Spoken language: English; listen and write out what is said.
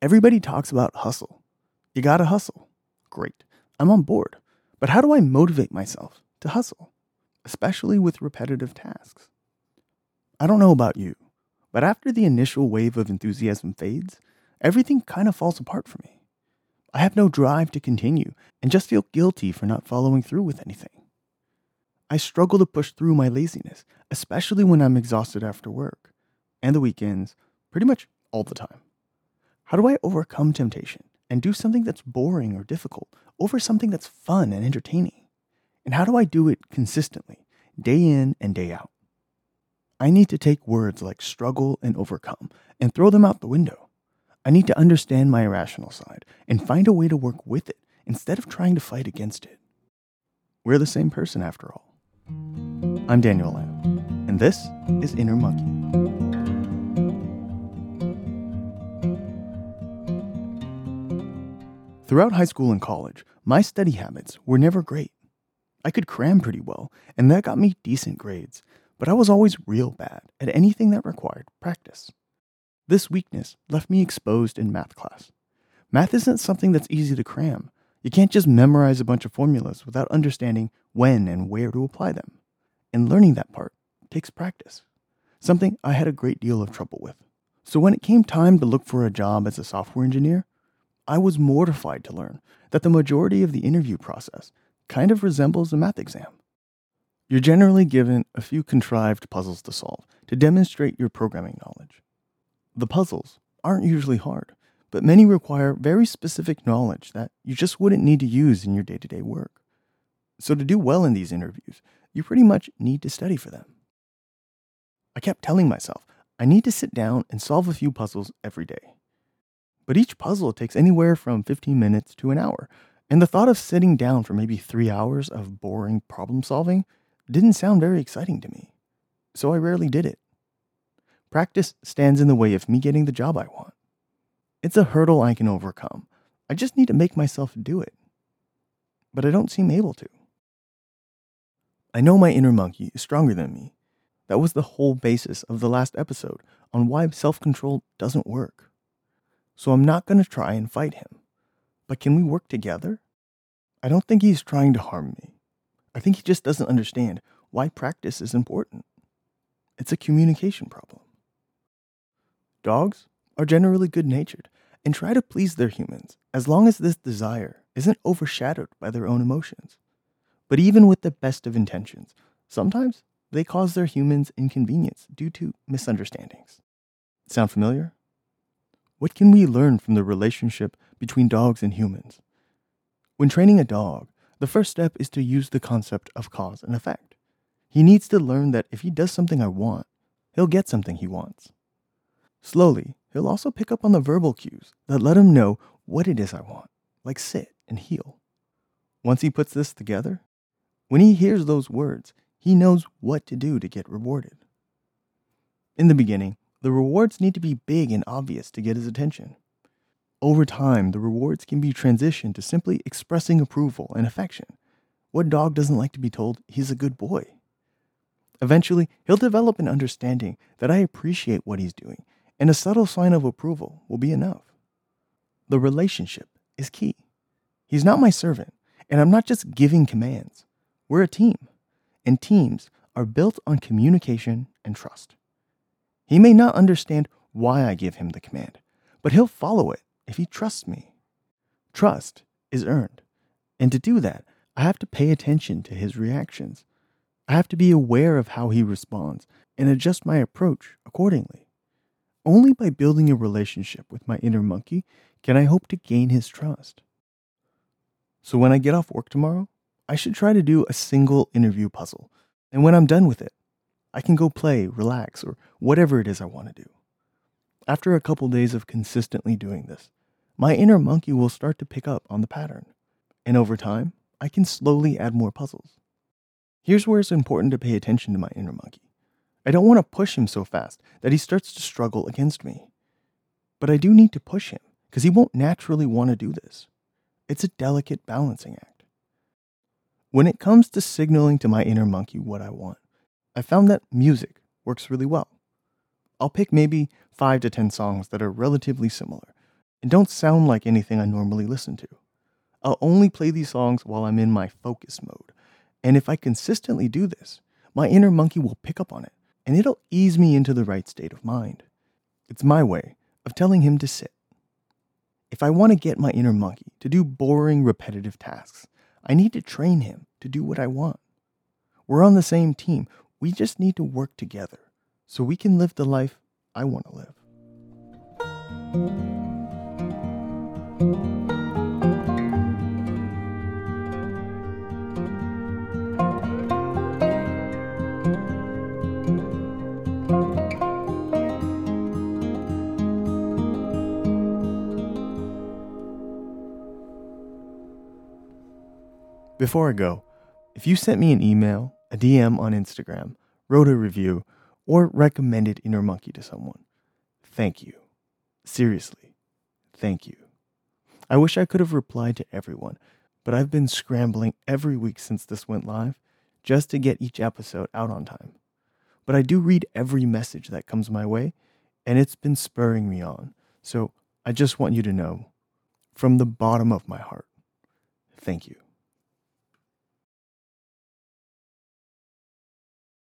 Everybody talks about hustle. You gotta hustle. Great. I'm on board. But how do I motivate myself to hustle, especially with repetitive tasks? I don't know about you, but after the initial wave of enthusiasm fades, everything kind of falls apart for me. I have no drive to continue and just feel guilty for not following through with anything. I struggle to push through my laziness, especially when I'm exhausted after work and the weekends, pretty much all the time. How do I overcome temptation and do something that's boring or difficult over something that's fun and entertaining? And how do I do it consistently, day in and day out? I need to take words like struggle and overcome and throw them out the window. I need to understand my irrational side and find a way to work with it instead of trying to fight against it. We're the same person after all. I'm Daniel Lamb, and this is Inner Monkey. Throughout high school and college, my study habits were never great. I could cram pretty well, and that got me decent grades, but I was always real bad at anything that required practice. This weakness left me exposed in math class. Math isn't something that's easy to cram. You can't just memorize a bunch of formulas without understanding when and where to apply them and learning that part takes practice, something I had a great deal of trouble with. So when it came time to look for a job as a software engineer, I was mortified to learn that the majority of the interview process kind of resembles a math exam. You're generally given a few contrived puzzles to solve to demonstrate your programming knowledge. The puzzles aren't usually hard, but many require very specific knowledge that you just wouldn't need to use in your day to day work. So, to do well in these interviews, you pretty much need to study for them. I kept telling myself I need to sit down and solve a few puzzles every day. But each puzzle takes anywhere from 15 minutes to an hour, and the thought of sitting down for maybe three hours of boring problem solving didn't sound very exciting to me, so I rarely did it. Practice stands in the way of me getting the job I want. It's a hurdle I can overcome. I just need to make myself do it. But I don't seem able to. I know my inner monkey is stronger than me. That was the whole basis of the last episode on why self control doesn't work. So I'm not going to try and fight him. But can we work together? I don't think he's trying to harm me. I think he just doesn't understand why practice is important. It's a communication problem. Dogs are generally good natured and try to please their humans as long as this desire isn't overshadowed by their own emotions. But even with the best of intentions, sometimes they cause their humans inconvenience due to misunderstandings. Sound familiar? What can we learn from the relationship between dogs and humans? When training a dog, the first step is to use the concept of cause and effect. He needs to learn that if he does something I want, he'll get something he wants. Slowly, he'll also pick up on the verbal cues that let him know what it is I want, like sit and heel. Once he puts this together, when he hears those words, he knows what to do to get rewarded. In the beginning, the rewards need to be big and obvious to get his attention. Over time, the rewards can be transitioned to simply expressing approval and affection. What dog doesn't like to be told he's a good boy? Eventually, he'll develop an understanding that I appreciate what he's doing, and a subtle sign of approval will be enough. The relationship is key. He's not my servant, and I'm not just giving commands. We're a team, and teams are built on communication and trust. He may not understand why I give him the command, but he'll follow it if he trusts me. Trust is earned, and to do that, I have to pay attention to his reactions. I have to be aware of how he responds and adjust my approach accordingly. Only by building a relationship with my inner monkey can I hope to gain his trust. So when I get off work tomorrow, I should try to do a single interview puzzle. And when I'm done with it, I can go play, relax, or whatever it is I want to do. After a couple days of consistently doing this, my inner monkey will start to pick up on the pattern. And over time, I can slowly add more puzzles. Here's where it's important to pay attention to my inner monkey. I don't want to push him so fast that he starts to struggle against me. But I do need to push him because he won't naturally want to do this. It's a delicate balancing act. When it comes to signaling to my inner monkey what I want, I found that music works really well. I'll pick maybe five to 10 songs that are relatively similar, and don't sound like anything I normally listen to. I'll only play these songs while I'm in my focus mode. And if I consistently do this, my inner monkey will pick up on it and it'll ease me into the right state of mind. It's my way of telling him to sit. If I want to get my inner monkey to do boring, repetitive tasks, I need to train him to do what I want. We're on the same team. We just need to work together so we can live the life I want to live. Before I go, if you sent me an email, a DM on Instagram, wrote a review, or recommended Inner Monkey to someone, thank you. Seriously, thank you. I wish I could have replied to everyone, but I've been scrambling every week since this went live just to get each episode out on time. But I do read every message that comes my way, and it's been spurring me on. So I just want you to know, from the bottom of my heart, thank you.